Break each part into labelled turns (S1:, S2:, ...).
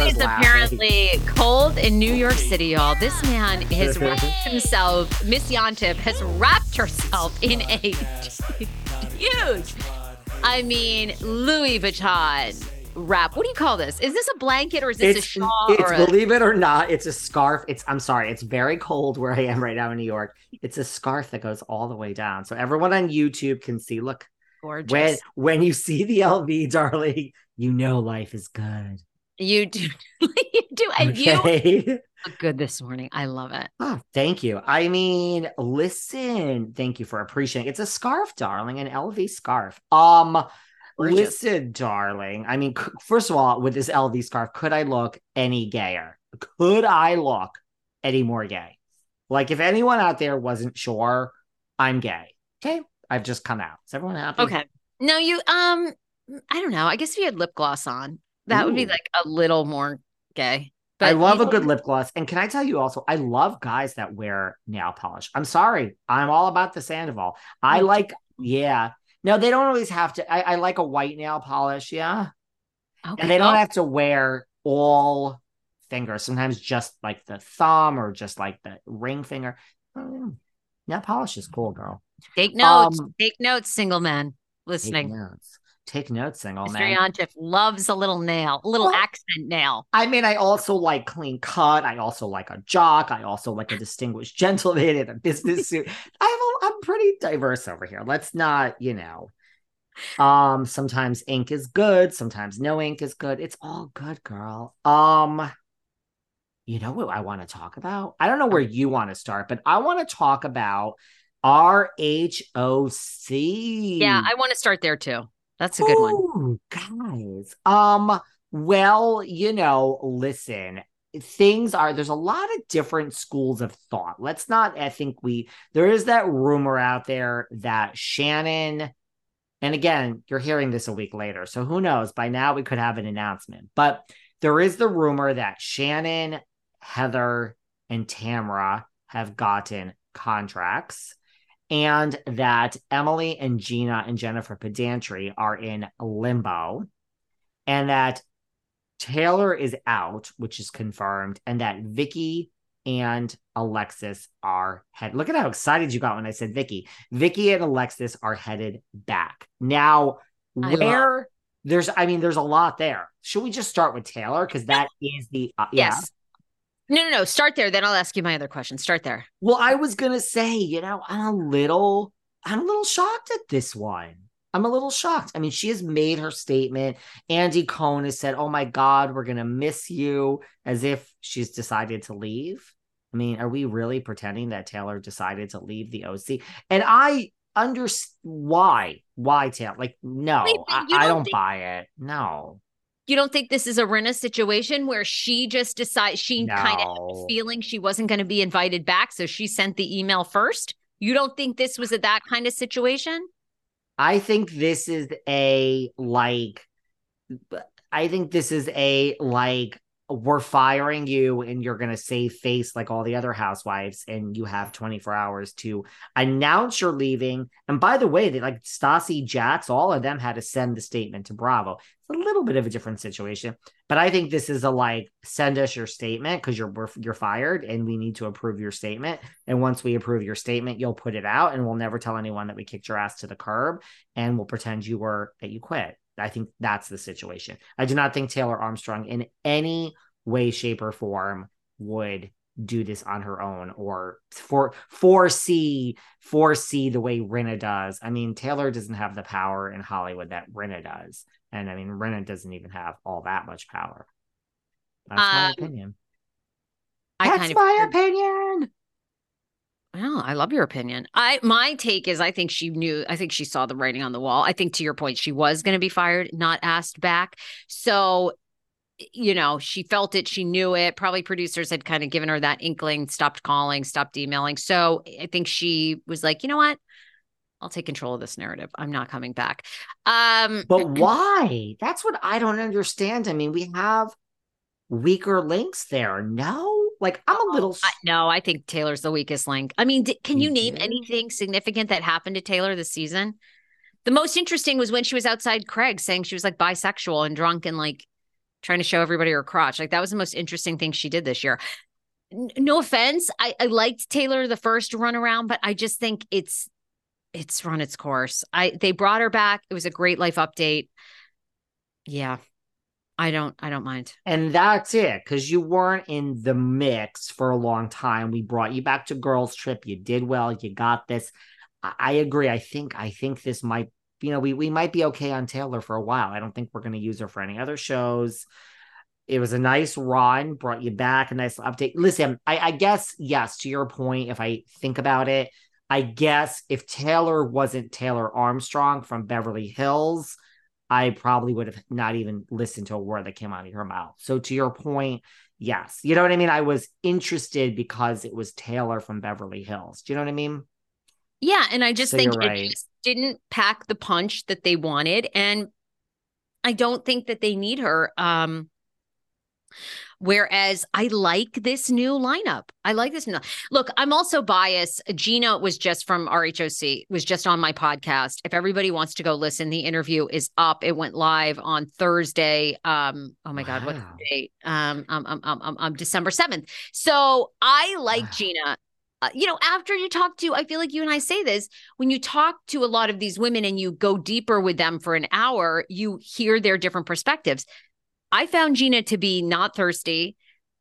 S1: Is apparently cold in New York City, y'all. This man has wrapped himself, Miss Yontef has wrapped herself in a huge, I mean, Louis Vuitton wrap. What do you call this? Is this a blanket or is this
S2: it's,
S1: a shawl?
S2: It's
S1: a...
S2: believe it or not, it's a scarf. It's I'm sorry, it's very cold where I am right now in New York. It's a scarf that goes all the way down. So everyone on YouTube can see. Look,
S1: gorgeous.
S2: When when you see the LV, darling, you know life is good.
S1: You do. you do. And okay. you look good this morning. I love it.
S2: Oh, thank you. I mean, listen, thank you for appreciating. It's a scarf, darling, an LV scarf. Um, Gorgeous. listen, darling. I mean, first of all, with this LV scarf, could I look any gayer? Could I look any more gay? Like, if anyone out there wasn't sure, I'm gay. Okay, I've just come out. Is everyone happy?
S1: Okay. No, you. Um, I don't know. I guess if you had lip gloss on. That Ooh. would be like a little more gay.
S2: But I love a good lip gloss. And can I tell you also, I love guys that wear nail polish. I'm sorry. I'm all about the Sandoval. I like, yeah. No, they don't always have to. I, I like a white nail polish. Yeah. Okay. And they don't have to wear all fingers. Sometimes just like the thumb or just like the ring finger. Oh, nail polish is cool, girl.
S1: Take notes. Um, take notes, single man listening. Notes.
S2: Take notes, single
S1: Mr.
S2: man.
S1: Yontef loves a little nail, a little well, accent nail.
S2: I mean, I also like clean cut. I also like a jock. I also like a distinguished gentleman in a business suit. I have a, I'm pretty diverse over here. Let's not, you know. Um, sometimes ink is good, sometimes no ink is good. It's all good, girl. Um, you know what I want to talk about? I don't know where you want to start, but I want to talk about RHOC.
S1: Yeah, I want to start there too. That's a good Ooh,
S2: one. Guys. Um, well, you know, listen, things are there's a lot of different schools of thought. Let's not I think we there is that rumor out there that Shannon and again, you're hearing this a week later. So who knows? By now we could have an announcement. But there is the rumor that Shannon, Heather, and Tamra have gotten contracts and that Emily and Gina and Jennifer Pedranti are in limbo, and that Taylor is out, which is confirmed, and that Vicki and Alexis are head. Look at how excited you got when I said Vicki. Vicki and Alexis are headed back. Now, where there's I mean there's a lot there. Should we just start with Taylor because that is the uh,
S1: yes. No, no, no. Start there. Then I'll ask you my other question. Start there.
S2: Well, I was gonna say, you know, I'm a little, I'm a little shocked at this one. I'm a little shocked. I mean, she has made her statement. Andy Cohen has said, "Oh my God, we're gonna miss you," as if she's decided to leave. I mean, are we really pretending that Taylor decided to leave the OC? And I understand why. Why Taylor? Like, no, Wait, I, don't, don't think- buy it. No
S1: you don't think this is a Rinna situation where she just decided she no. kind of had feeling she wasn't going to be invited back, so she sent the email first? You don't think this was a that kind of situation?
S2: I think this is a like I think this is a like we're firing you and you're going to save face like all the other housewives and you have 24 hours to announce you're leaving. And by the way they like Stassi Jax all of them had to send the statement to Bravo. It's a little bit of a different situation but I think this is a like send us your statement because you're you're fired and we need to approve your statement. And once we approve your statement you'll put it out and we'll never tell anyone that we kicked your ass to the curb and we'll pretend you were that you quit I think that's the situation. I do not think Taylor Armstrong in any way, shape, or form would do this on her own or for foresee foresee the way Rinna does. I mean, Taylor doesn't have the power in Hollywood that Rinna does. And I mean, Rinna doesn't even have all that much power. That's um, my opinion. I That's kind of my opinion.
S1: Well, I love your opinion. I my take is I think she knew I think she saw the writing on the wall. I think to your point she was going to be fired, not asked back. So you know, she felt it, she knew it. Probably producers had kind of given her that inkling, stopped calling, stopped emailing. So I think she was like, "You know what? I'll take control of this narrative. I'm not coming back." Um
S2: But why? That's what I don't understand. I mean, we have weaker links there. No? Like I'm a oh, little.
S1: I, no, I think Taylor's the weakest link. I mean, d- can you, name did? anything significant that happened to Taylor this season? The most interesting was when she was outside Craig saying she was like bisexual and drunk and like trying to show everybody her crotch. Like that was the most interesting thing she did this year. N- no offense, I, I liked Taylor the first run around, but I just think it's it's run its course. I they brought her back. It was a great life update. Yeah, I don't I don't mind.
S2: And that's it cuz you weren't in the mix for a long time. We brought you back to girls trip. You did well. You got this. I, I agree. I think I think this might you know, we we might be okay on Taylor for a while. I don't think we're going to use her for any other shows. It was a nice run, brought you back, a nice update. Listen, I, I guess yes. To your point, if I think about it, I guess if Taylor wasn't Taylor Armstrong from Beverly Hills, I probably would have not even listened to a word that came out of her mouth. So to your point, yes. You know what I mean? I was interested because it was Taylor from Beverly Hills. Do you know what I mean?
S1: Yeah. And I just so think right. it just didn't pack the punch that they wanted. And I don't think that they need her. Um, Whereas I like this new lineup. I like this new. Look, I'm also biased. Gina was just from RHOC, was just on my podcast. If everybody wants to go listen, the interview is up. It went live on Thursday. Um, oh my wow. God, what's the date? Um, um, um, um, um, um December 7th. So I like wow. Gina. Uh, you know, after you talk to, I feel like you and I say this when you talk to a lot of these women and you go deeper with them for an hour, you hear their different perspectives. I found Gina to be not thirsty,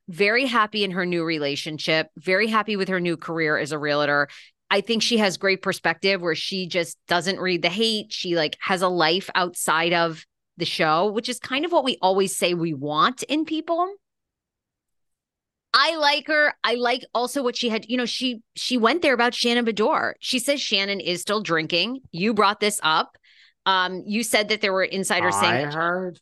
S1: very happy in her new relationship, very happy with her new career as a realtor. I think she has great perspective where she just doesn't read the hate. She like has a life outside of the show, which is kind of what we always say we want in people. I like her. I like also what she had. You know, she she went there about Shannon Beador. She says Shannon is still drinking. You brought this up. Um, you said that there were insiders
S2: I
S1: saying
S2: heard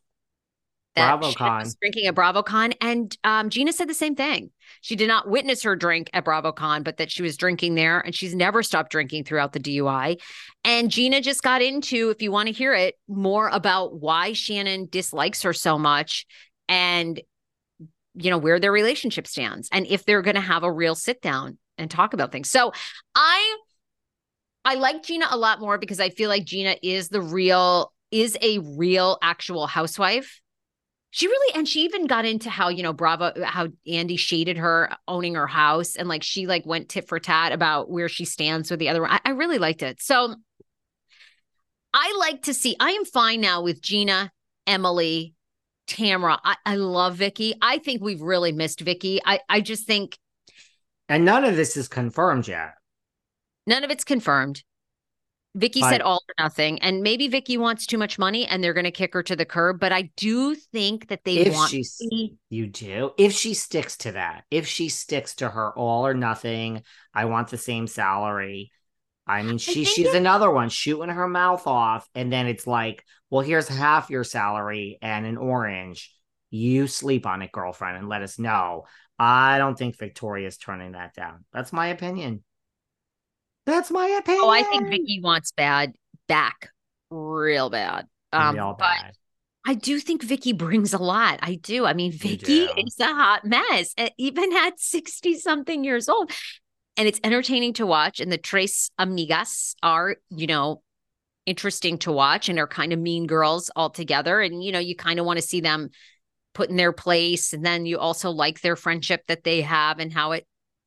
S2: that BravoCon.
S1: was drinking at BravoCon, and um, Gina said the same thing. She did not witness her drink at BravoCon, but that she was drinking there, and she's never stopped drinking throughout the DUI. And Gina just got into, if you want to hear it, more about why Shannon dislikes her so much, and you know where their relationship stands, and if they're going to have a real sit down and talk about things. So I, I like Gina a lot more because I feel like Gina is the real, is a real actual housewife she really and she even got into how you know bravo how andy shaded her owning her house and like she like went tit for tat about where she stands with the other one I, I really liked it so i like to see i am fine now with gina Emily, Tamra. I, I love Vicki. I think we've really missed Vicki. I, I just think.
S2: And none of this is confirmed yet.
S1: None of it's confirmed. Vicki but, said all or nothing, and maybe Vicki wants too much money, and they're going to kick her to the curb. But I do think that they
S2: if
S1: want.
S2: She, you do. If she sticks to that, if she sticks to her all or nothing, I want the same salary. I mean, she I she's another one shooting her mouth off, and then it's like, well, here's half your salary and an orange. You sleep on it, girlfriend, and let us know. I don't think Victoria's turning that down. That's my opinion. That's my opinion.
S1: Oh, I think Vicki wants bad back real bad. Um, real bad. I do think Vicki brings a lot. I do. I mean, Vicki is a hot mess, even at 60 something years old. And it's entertaining to watch. And the Tres Amigas are, you know, interesting to watch and are kind of mean girls all together. And, you know, you kind of want to see them put in their place. And then you also like their friendship that they have and how it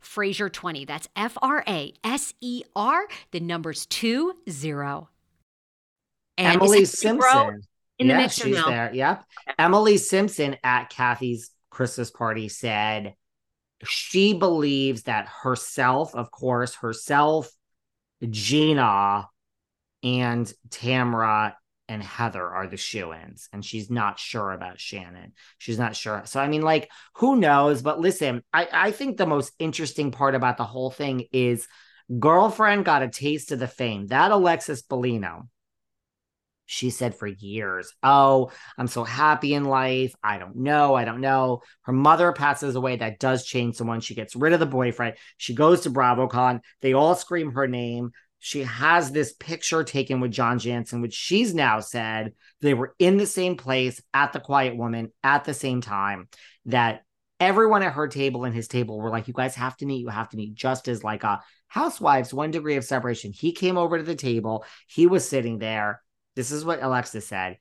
S1: Fraser 20. That's F R A S E R, the numbers two zero.
S2: And Emily Simpson. In yeah, the she's now? there. Yep. Emily Simpson at Kathy's Christmas party said she believes that herself, of course, herself, Gina, and Tamra and Heather are the shoe ins, and she's not sure about Shannon. She's not sure. So, I mean, like, who knows? But listen, I, I think the most interesting part about the whole thing is girlfriend got a taste of the fame. That Alexis Bellino, she said for years, Oh, I'm so happy in life. I don't know. I don't know. Her mother passes away. That does change someone. She gets rid of the boyfriend. She goes to BravoCon. They all scream her name. She has this picture taken with John Janssen, which she's now said they were in the same place at the Quiet Woman at the same time. That everyone at her table and his table were like, You guys have to meet. You have to meet just as like a housewives, one degree of separation. He came over to the table. He was sitting there this is what Alexa said.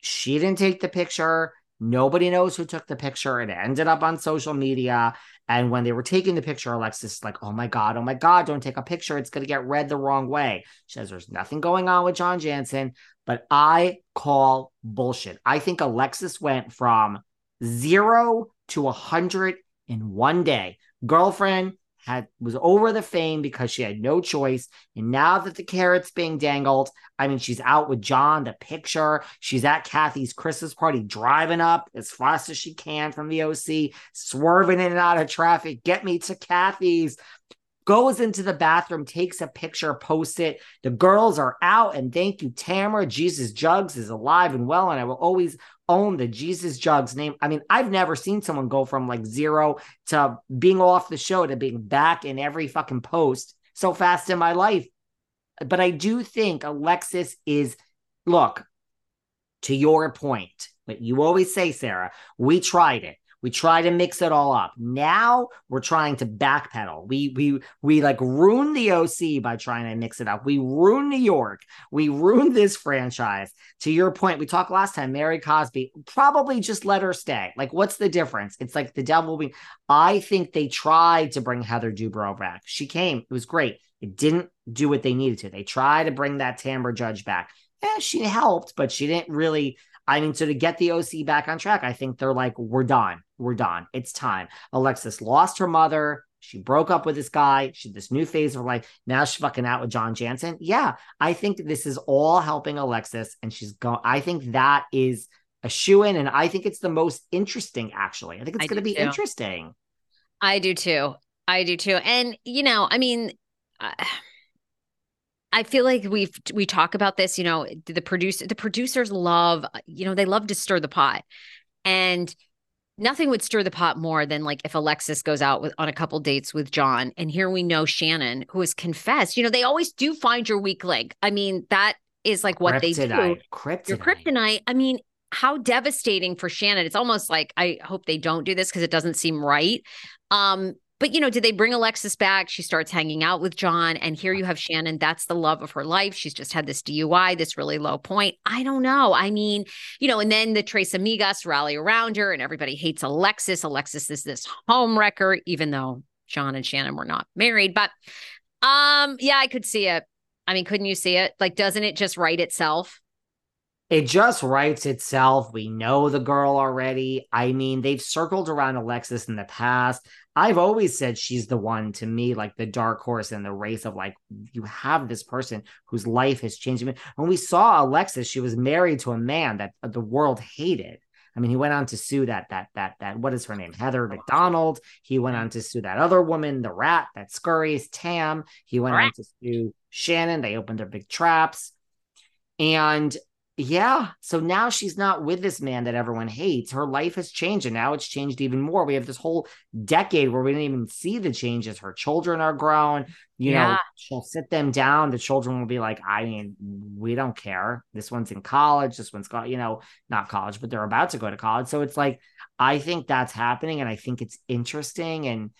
S2: She didn't take the picture. Nobody knows who took the picture. It ended up on social media. And when they were taking the picture, Alexis is like, oh my God, oh my God, don't take a picture. It's going to get read the wrong way. She says there's nothing going on with John Janssen, but I call bullshit. I think Alexis went from zero to a hundred in one day. Girlfriend, had was over the fame because she had no choice. And now that the carrot's being dangled, I mean, she's out with John, the picture. She's at Kathy's Christmas party, driving up as fast as she can from the OC, swerving in and out of traffic. Get me to Kathy's goes into the bathroom, takes a picture, posts it. The girls are out, and thank you, Tamara. Jesus Jugs is alive and well, and I will always own the Jesus Jugs name. I mean, I've never seen someone go from like zero to being off the show to being back in every fucking post so fast in my life. But I do think Alexis is, look, to your point, but you always say, Sarah, we tried it. We try to mix it all up. Now we're trying to backpedal. We we we like ruin the OC by trying to mix it up. We ruin New York. We ruined this franchise. To your point, we talked last time. Mary Cosby probably just let her stay. Like, what's the difference? It's like the devil being. I think they tried to bring Heather Dubrow back. She came. It was great. It didn't do what they needed to. They tried to bring that Tamra Judge back. Yeah, she helped, but she didn't really I mean, so to get the OC back on track, I think they're like, we're done. We're done. It's time. Alexis lost her mother. She broke up with this guy. She this new phase of life. Now she's fucking out with John Janssen. Yeah, I think this is all helping Alexis, and she's going. I think that is a shoe in, and I think it's the most interesting. Actually, I think it's going to be too. interesting.
S1: I do too. I do too. And you know, I mean. Uh I feel like we've we talk about this, you know, the producer the producers love, you know, they love to stir the pot. And nothing would stir the pot more than like if Alexis goes out with on a couple dates with John and here we know Shannon who has confessed, you know, they always do find your weak link. I mean, that is like what kryptonite. they do.
S2: Kryptonite.
S1: Your kryptonite. I mean, how devastating for Shannon. It's almost like I hope they don't do this because it doesn't seem right. Um, but you know, did they bring Alexis back? She starts hanging out with John, and here you have Shannon. That's the love of her life. She's just had this DUI, this really low point. I don't know. I mean, you know, and then the Tres Amigas rally around her, and everybody hates Alexis. Alexis is this home wrecker, even though John and Shannon were not married. But um, yeah, I could see it. I mean, couldn't you see it? Like, doesn't it just write itself?
S2: It just writes itself. We know the girl already. I mean, they've circled around Alexis in the past. I've always said she's the one to me, like the dark horse in the race of like, you have this person whose life has changed. When we saw Alexis, she was married to a man that the world hated. I mean, he went on to sue that that that that what is her name, Heather McDonald. He went on to sue that other woman, the rat, that scurries Tam. He went on to sue Shannon. They opened their big traps, and yeah. So now she's not with this man that everyone hates. Her life has changed, and now it's changed even more. We have this whole decade where we didn't even see the changes. Her children are grown. You yeah. know, she'll sit them down. The children will be like, I mean, we don't care. This one's in college. This one's got, you know, not college, but they're about to go to college. So it's like, I think that's happening, and I think it's interesting. And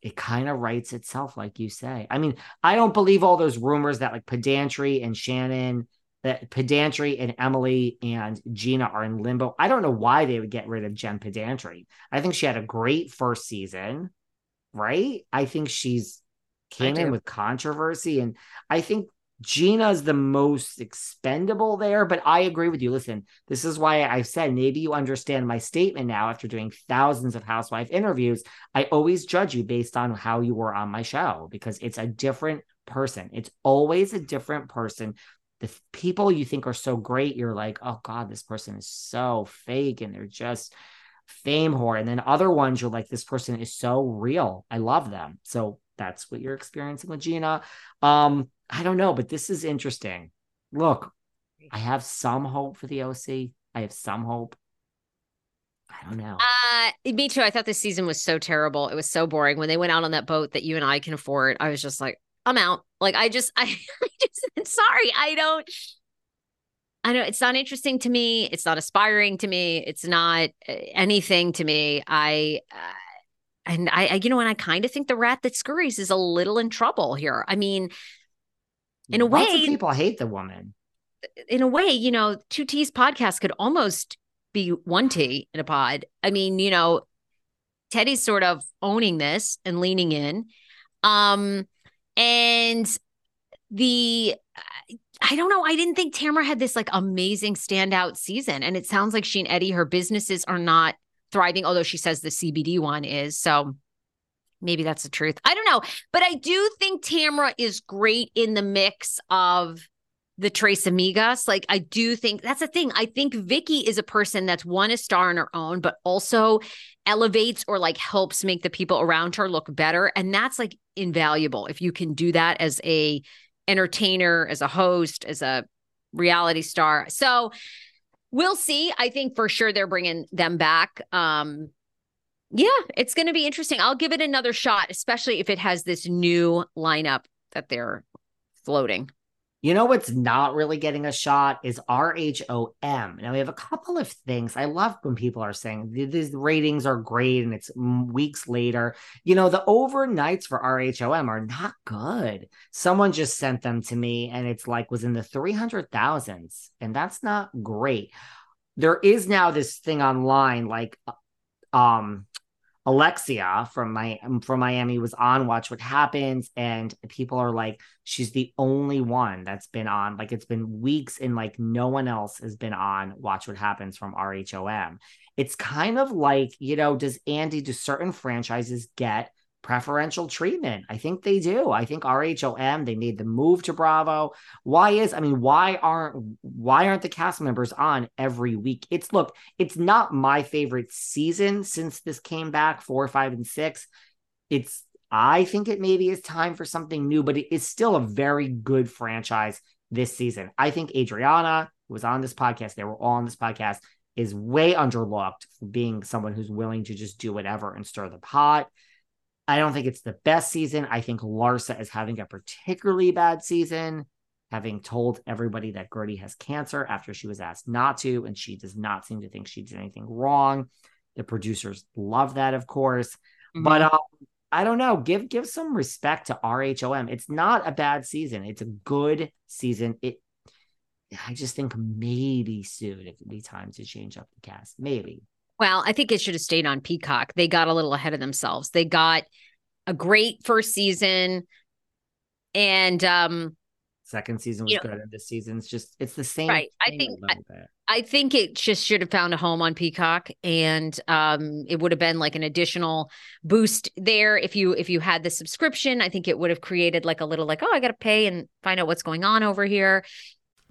S2: it kind of writes itself, like you say. I mean, I don't believe all those rumors that like pedranti and Shannon that Pedranti and Emily and Gina are in limbo. I don't know why they would get rid of Jen Pedranti. I think she had a great first season, right? I think she's came in with controversy, and I think Gina's the most expendable there. But I agree with you. Listen, this is why I said maybe you understand my statement now after doing thousands of housewife interviews. I always judge you based on how you were on my show because it's a different person. It's always a different person the people you think are so great, you're like, oh God, this person is so fake and they're just fame whore. And then other ones, you're like, this person is so real. I love them. So that's what you're experiencing with Gina. Um, I don't know, but this is interesting. Look, I have some hope for the OC. I have some hope. I don't know.
S1: Uh, me too. I thought this season was so terrible. It was so boring. When they went out on that boat that you and I can afford, I was just like, I'm out. Like I just, I, I just, sorry, I don't. I know it's not interesting to me. It's not aspiring to me. It's not uh, anything to me. I, uh, and I, I, you know, and I kind of think the rat that scurries is a little in trouble here. I mean, in a
S2: Lots
S1: way,
S2: of people hate the woman.
S1: in a way, you know, two T's podcast could almost be one T in a pod. I mean, you know, Teddi's sort of owning this and leaning in. Um, and the I don't know. I didn't think Tamra had this like amazing standout season. And it sounds like she and Eddie, her businesses are not thriving, although she says the CBD one is. So maybe that's the truth. I don't know. But I do think Tamra is great in the mix of the Tres Amigas. Like I do think that's the thing. I think Vicki is a person that's one a star on her own, but also elevates or like helps make the people around her look better. And that's like invaluable if you can do that as a entertainer, as a host, as a reality star. So we'll see. I think for sure they're bringing them back. Um, yeah, it's going to be interesting. I'll give it another shot, especially if it has this new lineup that they're floating.
S2: You know what's not really getting a shot is RHOM. Now we have a couple of things. I love when people are saying these ratings are great and it's weeks later. You know, the overnights for RHOM are not good. Someone just sent them to me and it's like was in the 300,000s and that's not great. There is now this thing online like um Alexia from my from Miami was on Watch What Happens, and people are like, she's the only one that's been on. Like it's been weeks, and like no one else has been on Watch What Happens from RHOM. It's kind of like you know, does Andy? Do certain franchises get preferential treatment. I think they do. I think RHOM they made the move to Bravo. Why is I mean why aren't why aren't the cast members on every week? It's look, it's not my favorite season since this came back 4, 5 and 6. It's I think it maybe is time for something new, but it is still a very good franchise this season. I think Adriana who was on this podcast. They were all on this podcast is way underlooked for being someone who's willing to just do whatever and stir the pot. I don't think it's the best season. I think Larsa is having a particularly bad season, having told everybody that Guerdy has cancer after she was asked not to, and she does not seem to think she did anything wrong. The producers love that, of course. Mm-hmm. But um, I don't know. Give give some respect to RHOM. It's not a bad season. It's a good season. It I just think maybe soon it could be time to change up the cast. Maybe.
S1: Well, I think it should have stayed on Peacock. They got a little ahead of themselves. They got a great first season and um
S2: second season was good and this season's just it's the same
S1: right i think I, I, think it just should have found a home on peacock and um it would have been like an additional boost there if you if you had the subscription i think it would have created like a little like oh i gotta pay and find out what's going on over here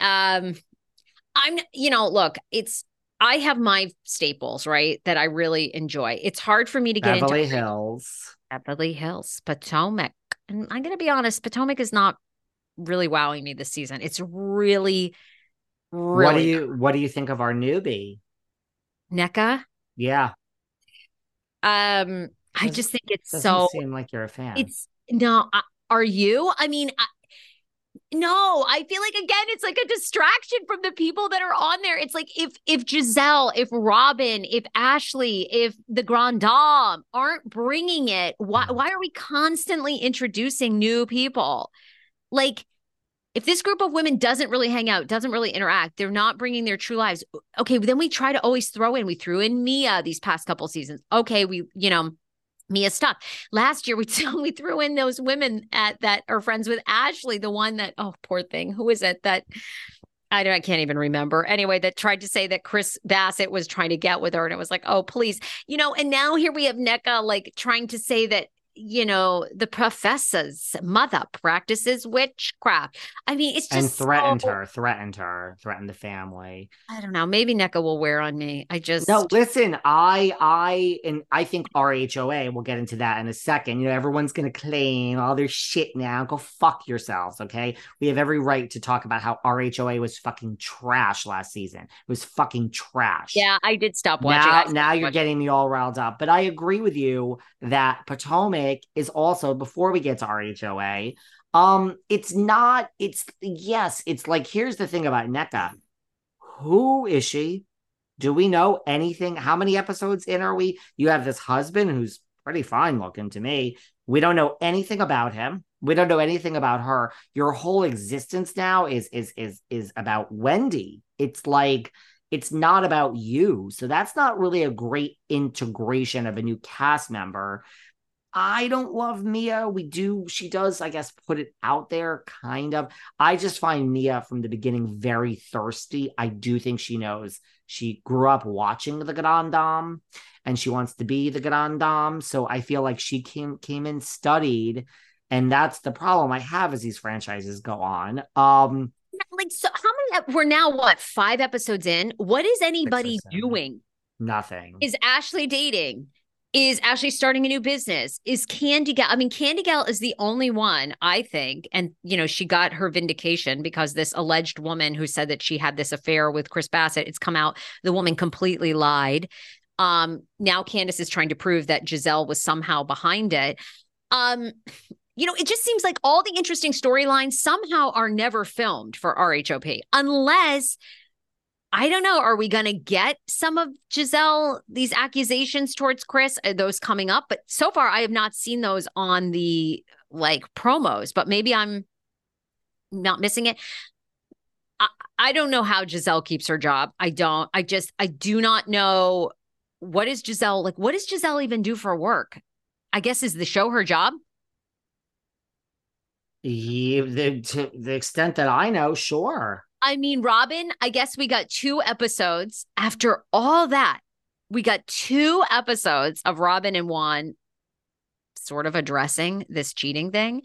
S1: Um, I'm, you know, look, it's I have my staples, right? That I really enjoy. It's hard for me to get
S2: Beverly
S1: into
S2: Hills.
S1: Beverly Hills, Potomac. And I'm going to be honest, Potomac is not really wowing me this season. It's really, really.
S2: What do you What do you think of our newbie?
S1: Nneka?
S2: Yeah.
S1: Um, I just think it's so.
S2: Seem like you're a fan.
S1: It's no. I, are you? I mean, I, no, I feel like again, it's like a distraction from the people that are on there. It's like if if Gizelle, if Robin, if Ashley, if the Grand Dame aren't bringing it, why mm. why are we constantly introducing new people? Like if this group of women doesn't really hang out, doesn't really interact, they're not bringing their true lives. Okay, then we try to always throw in. We threw in Mia these past couple seasons. Okay, we you know Mia stuck. Last year we we threw in those women at that are friends with Ashley, the one that oh poor thing, who is it that I don't I can't even remember. Anyway, that tried to say that Chris Bassett was trying to get with her and it was like, "Oh, please." You know, and now here we have Nneka like trying to say that you know, the professor's mother practices witchcraft. I mean, it's just
S2: and threatened
S1: so...
S2: her, threatened her, threatened the family.
S1: I don't know. Maybe Nneka will wear on me. I just
S2: no. Listen, I, I, and I think RHOA. We'll get into that in a second. You know, everyone's gonna claim all their shit now. Go fuck yourselves, okay? We have every right to talk about how RHOA was fucking trash last season. It was fucking trash.
S1: Yeah, I did stop watching.
S2: Now, now you're watching. getting me all riled up. But I agree with you that Potomac is also before we get to RHOA. Um, it's not, it's yes, it's like here's the thing about Nneka. Who is she? Do we know anything? How many episodes in are we? You have this husband who's pretty fine looking to me. We don't know anything about him. We don't know anything about her. Your whole existence now is is is is about Wendy. It's like it's not about you. So that's not really a great integration of a new cast member. I don't love Mia. We do, she does, I guess, put it out there, kind of. I just find Mia from the beginning very thirsty. I do think she knows she grew up watching the Grand Dame and she wants to be the Grand Dame. So I feel like she came came in studied, and that's the problem I have as these franchises go on. Um,
S1: like so how many we're now what five episodes in what is anybody doing
S2: nothing
S1: is ashley dating is actually starting a new business? Is Candy Gal? I mean, Candy Gal is the only one, I think. And, you know, she got her vindication because this alleged woman who said that she had this affair with Chris Bassett, it's come out the woman completely lied. Um, now candiace is trying to prove that gizelle was somehow behind it. Um, you know, it just seems like all the interesting storylines somehow are never filmed for RHOP unless I don't know. Are we going to get some of Gizelle, these accusations towards Chris? Are those coming up? But so far, I have not seen those on the like promos, but maybe I'm not missing it. I, I don't know how Gizelle keeps her job. I don't. I just, I do not know what is Gizelle like. What does Gizelle even do for work? I guess is the show her job?
S2: Yeah, the, to the extent that I know, sure.
S1: I mean, Robin, I guess we got two episodes after all that. We got two episodes of Robin and Juan sort of addressing this cheating thing.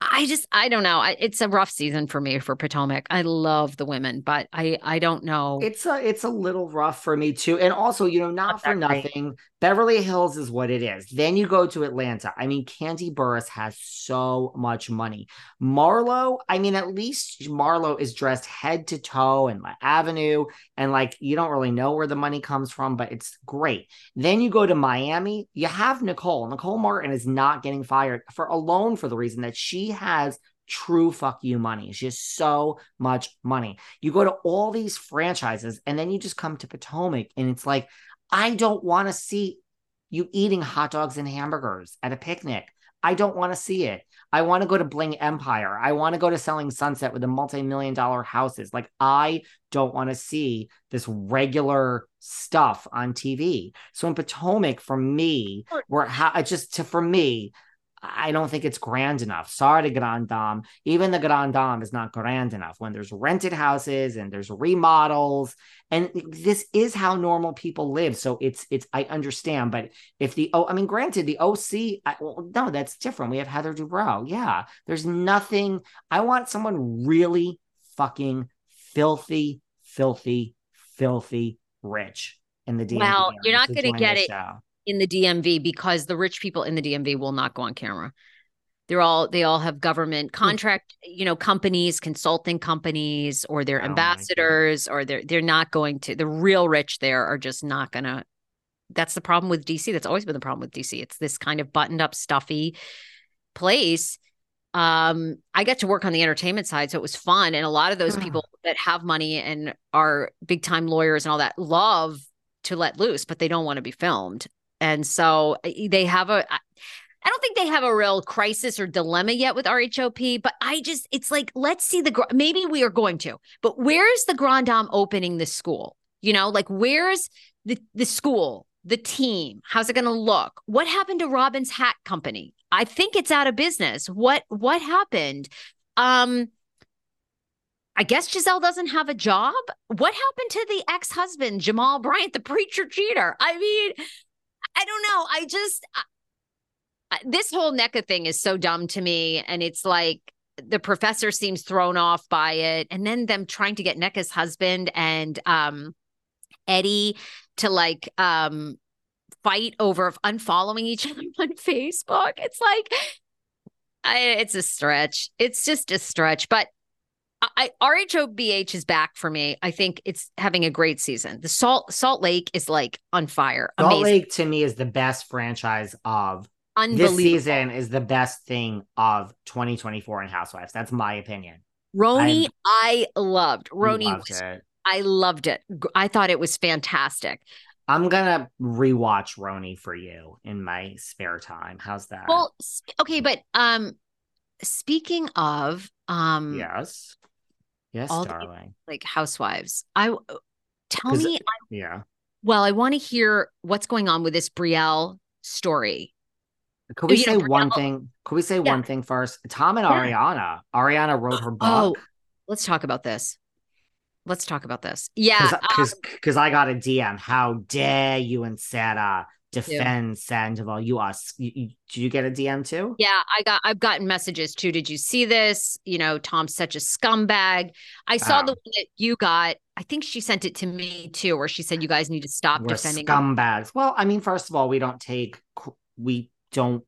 S1: I just I don't know. I, it's a rough season for me for Potomac. I love the women, but I I don't know.
S2: It's a it's a little rough for me too. And also, you know, not, not for nothing, Beverly Hills is what it is. Then you go to Atlanta. I mean, Kandi Burruss has so much money. Marlo, I mean, at least Marlo is dressed head to toe and like Avenue, and like you don't really know where the money comes from, but it's great. Then you go to Miami. You have Nicole. Nicole Martin is not getting fired for alone for the reason that she has true fuck you money. She has so much money. You go to all these franchises and then you just come to Potomac and it's like, I don't want to see you eating hot dogs and hamburgers at a picnic. I don't want to see it. I want to go to Bling Empire. I want to go to Selling Sunset with the multi-million dollar houses. Like I don't want to see this regular stuff on TV. So in Potomac, for me, where how just to for me, I don't think it's grand enough. Sorry, to Grand Dame. Even the Grand Dame is not grand enough when there's rented houses and there's remodels. And this is how normal people live. So it's, it's, I understand. But if the, oh, I mean, granted, the OC, I, well, no, that's different. We have Heather Dubrow. Yeah. There's nothing. I want someone really fucking filthy, filthy, filthy rich in the DMV.
S1: Well, you're not going to get it. Show in the DMV because the rich people in the DMV will not go on camera. They're all they all have government hmm. contract, you know, companies, consulting companies, or they're oh ambassadors, or they're they're not going to the real rich there are just not gonna that's the problem with DC. That's always been the problem with DC. It's this kind of buttoned up, stuffy place. Um, I got to work on the entertainment side, so it was fun. And a lot of those people that have money and are big time lawyers and all that love to let loose, but they don't want to be filmed. And so eh, they have a I don't think they have a real crisis or dilemma yet with RHOP, but I just, it's like, let's see the, maybe we are going to, but where's the Grand Dame opening the school? You know, like where's the, the school, the team? How's it going to look? What happened to Robyn's Hat Company? I think it's out of business. What, what happened? Um, I guess Gizelle doesn't have a job. What happened to the ex husband, Jamal Bryant, the preacher cheater? I mean, I don't know. I just I, this whole Nneka thing is so dumb to me, and it's like the professor seems thrown off by it, and then them trying to get Nneka's husband and um Eddie to like um fight over unfollowing each other on Facebook. It's like I, it's a stretch. It's just a stretch, but I, RHOBH is back for me. I think it's having a great season. The Salt Salt Lake is like on fire.
S2: Salt Amazing. Lake to me is the best franchise of this season is the best thing of 2024 in Housewives. That's my opinion.
S1: Roni, i loved. Roni, loved was, I loved it. I thought it was fantastic.
S2: I'm gonna rewatch Roni for you in my spare time. How's that?
S1: Well, okay, but um, speaking of um,
S2: yes, Yes, all darling.
S1: The, like housewives. I tell me. I,
S2: yeah.
S1: Well, I want to hear what's going on with this Brielle story.
S2: Could we you say know, one thing? Could we say yeah. one thing first? Tom and. Ariana. Ariana wrote her oh, book. Oh,
S1: let's talk about this. Let's talk about this. Yeah,
S2: because because um, I got a DM. How dare you and Sarah defend Sandoval. You are. You, you, did you get a DM too?
S1: Yeah, I got. I've gotten messages too. Did you see this? You know, Tom's such a scumbag. I saw oh. the one that you got. I think she sent it to me too, where she said you guys need to stop
S2: We're
S1: defending
S2: scumbags. Him. Well, I mean, first of all, we don't take. We don't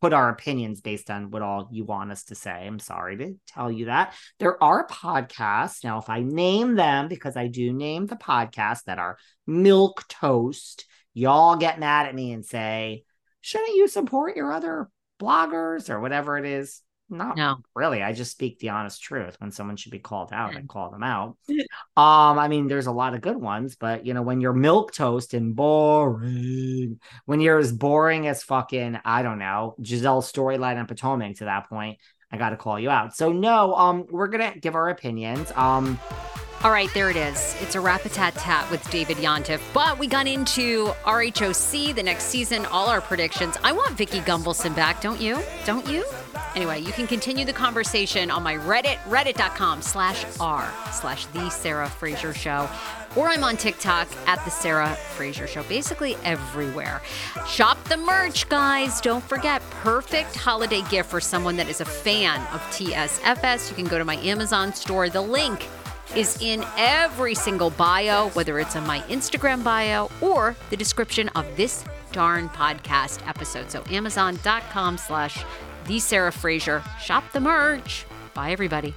S2: put our opinions based on what all you want us to say. I'm sorry to tell you that. There are podcasts. Now, if I name them, because I do name the podcasts that are Milk Toast y'all get mad at me and say, shouldn't you support your other bloggers or whatever it is? Not no. really. I just speak the honest truth. When someone should be called out, and call them out. um, I mean, there's a lot of good ones, but you know, when you're milk toast and boring, when you're as boring as fucking, I don't know, Gizelle's storyline on Potomac to that point, I gotta call you out. So no, um, we're gonna give our opinions. Um
S1: all right, there it is. It's a rap a tat tat with David Yontef. But we got into RHOC the next season, all our predictions. I want Vicki Gunvalson back, don't you? Don't you? Anyway, you can continue the conversation on my Reddit, reddit.com slash r slash the Sarah Fraser Show. Or I'm on TikTok at the Sarah Fraser Show, basically everywhere. Shop the merch, guys. Don't forget, perfect holiday gift for someone that is a fan of TSFS. You can go to my Amazon store. The link is in every single bio, whether it's on my Instagram bio or the description of this darn podcast episode. So amazon.com slash the Sarah Fraser. Shop the merch. Bye everybody.